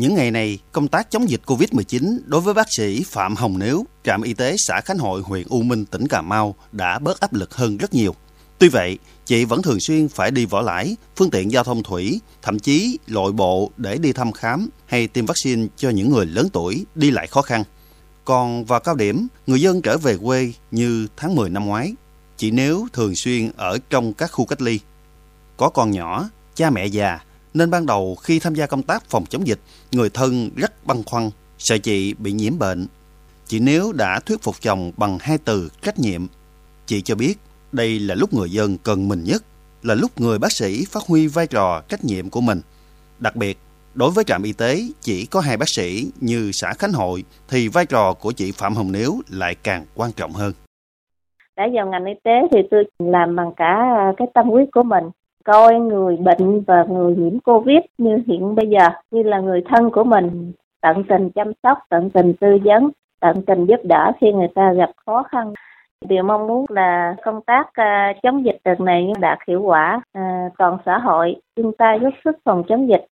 Những ngày này, công tác chống dịch COVID-19 đối với bác sĩ Phạm Hồng Nếu, trạm y tế xã Khánh Hội, huyện U Minh, tỉnh Cà Mau đã bớt áp lực hơn rất nhiều. Tuy vậy, chị vẫn thường xuyên phải đi võ lãi, phương tiện giao thông thủy, thậm chí lội bộ để đi thăm khám hay tiêm vaccine cho những người lớn tuổi đi lại khó khăn. Còn vào cao điểm, người dân trở về quê như tháng 10 năm ngoái, chị Nếu thường xuyên ở trong các khu cách ly. Có con nhỏ, cha mẹ già, nên ban đầu khi tham gia công tác phòng chống dịch, người thân rất băn khoăn, sợ chị bị nhiễm bệnh. Chị Nếu đã thuyết phục chồng bằng hai từ trách nhiệm. Chị cho biết đây là lúc người dân cần mình nhất, là lúc người bác sĩ phát huy vai trò trách nhiệm của mình. Đặc biệt, đối với trạm y tế chỉ có hai bác sĩ như xã Khánh Hội thì vai trò của chị Phạm Hồng Nếu lại càng quan trọng hơn. Đã vào ngành y tế thì tôi làm bằng cả à, cái tâm huyết của mình coi người bệnh và người nhiễm covid như hiện bây giờ như là người thân của mình tận tình chăm sóc tận tình tư vấn tận tình giúp đỡ khi người ta gặp khó khăn. Điều mong muốn là công tác uh, chống dịch đợt này đạt hiệu quả uh, toàn xã hội. Chúng ta góp sức phòng chống dịch.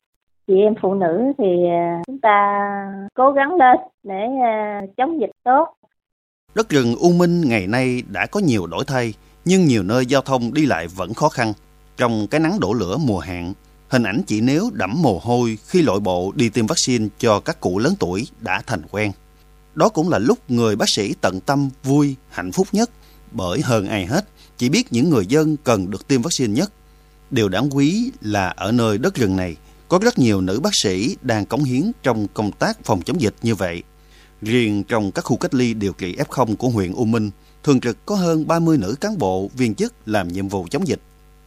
Chị em phụ nữ thì uh, chúng ta cố gắng lên để uh, chống dịch tốt. Đất rừng U Minh ngày nay đã có nhiều đổi thay nhưng nhiều nơi giao thông đi lại vẫn khó khăn trong cái nắng đổ lửa mùa hạn, hình ảnh chị Nếu đẫm mồ hôi khi lội bộ đi tiêm vaccine cho các cụ lớn tuổi đã thành quen. Đó cũng là lúc người bác sĩ tận tâm, vui, hạnh phúc nhất, bởi hơn ai hết, chỉ biết những người dân cần được tiêm vaccine nhất. Điều đáng quý là ở nơi đất rừng này, có rất nhiều nữ bác sĩ đang cống hiến trong công tác phòng chống dịch như vậy. Riêng trong các khu cách ly điều trị F0 của huyện U Minh, thường trực có hơn 30 nữ cán bộ, viên chức làm nhiệm vụ chống dịch.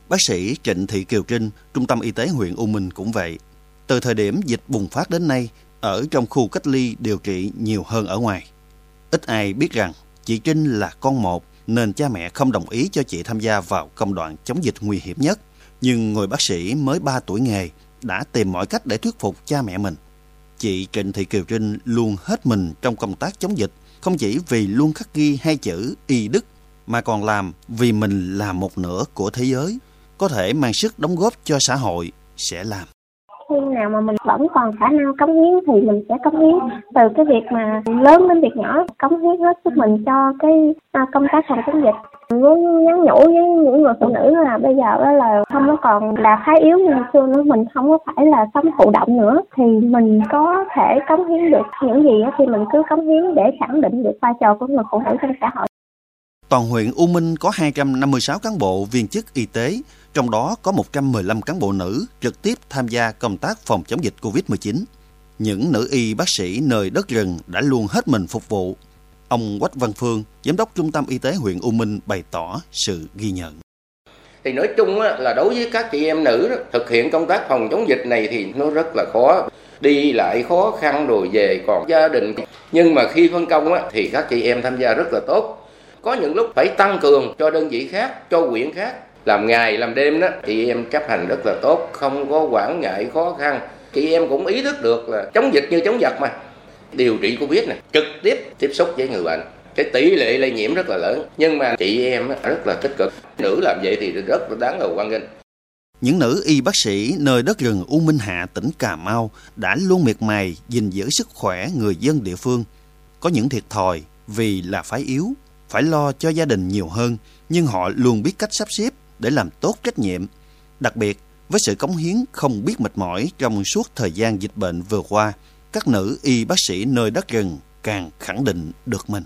Bác sĩ Trịnh Thị Kiều Trinh, Trung tâm Y tế huyện U Minh cũng vậy. Từ thời điểm dịch bùng phát đến nay, ở trong khu cách ly điều trị nhiều hơn ở ngoài. Ít ai biết rằng chị Trinh là con một nên cha mẹ không đồng ý cho chị tham gia vào công đoạn chống dịch nguy hiểm nhất. Nhưng người bác sĩ mới 3 tuổi nghề đã tìm mọi cách để thuyết phục cha mẹ mình. Chị Trịnh Thị Kiều Trinh luôn hết mình trong công tác chống dịch, không chỉ vì luôn khắc ghi hai chữ y đức, mà còn làm vì mình là một nửa của thế giới có thể mang sức đóng góp cho xã hội sẽ làm. Khi nào mà mình vẫn còn khả năng cống hiến thì mình sẽ cống hiến. Từ cái việc mà lớn đến việc nhỏ cống hiến hết sức mình cho cái à, công tác phòng chống dịch. Muốn nhắn nhủ với những người phụ nữ là bây giờ là không có còn là khá yếu như xưa nữa mình không có phải là sống thụ động nữa. Thì mình có thể cống hiến được những gì thì mình cứ cống hiến để khẳng định được vai trò của người phụ nữ trong xã hội. Toàn huyện U Minh có 256 cán bộ viên chức y tế trong đó có 115 cán bộ nữ trực tiếp tham gia công tác phòng chống dịch COVID-19. Những nữ y bác sĩ nơi đất rừng đã luôn hết mình phục vụ. Ông Quách Văn Phương, Giám đốc Trung tâm Y tế huyện U Minh bày tỏ sự ghi nhận. Thì nói chung là đối với các chị em nữ thực hiện công tác phòng chống dịch này thì nó rất là khó đi lại khó khăn rồi về còn gia đình nhưng mà khi phân công thì các chị em tham gia rất là tốt có những lúc phải tăng cường cho đơn vị khác cho huyện khác làm ngày làm đêm đó chị em chấp hành rất là tốt không có quản ngại khó khăn. Chị em cũng ý thức được là chống dịch như chống giặc mà. Điều trị covid này trực tiếp tiếp xúc với người bệnh. Cái tỷ lệ lây nhiễm rất là lớn nhưng mà chị em rất là tích cực. Nữ làm vậy thì rất là đáng là quan nghênh. Những nữ y bác sĩ nơi đất rừng U Minh Hạ, tỉnh Cà Mau đã luôn miệt mài gìn giữ sức khỏe người dân địa phương. Có những thiệt thòi vì là phải yếu, phải lo cho gia đình nhiều hơn, nhưng họ luôn biết cách sắp xếp để làm tốt trách nhiệm. Đặc biệt, với sự cống hiến không biết mệt mỏi trong suốt thời gian dịch bệnh vừa qua, các nữ y bác sĩ nơi đất rừng càng khẳng định được mình.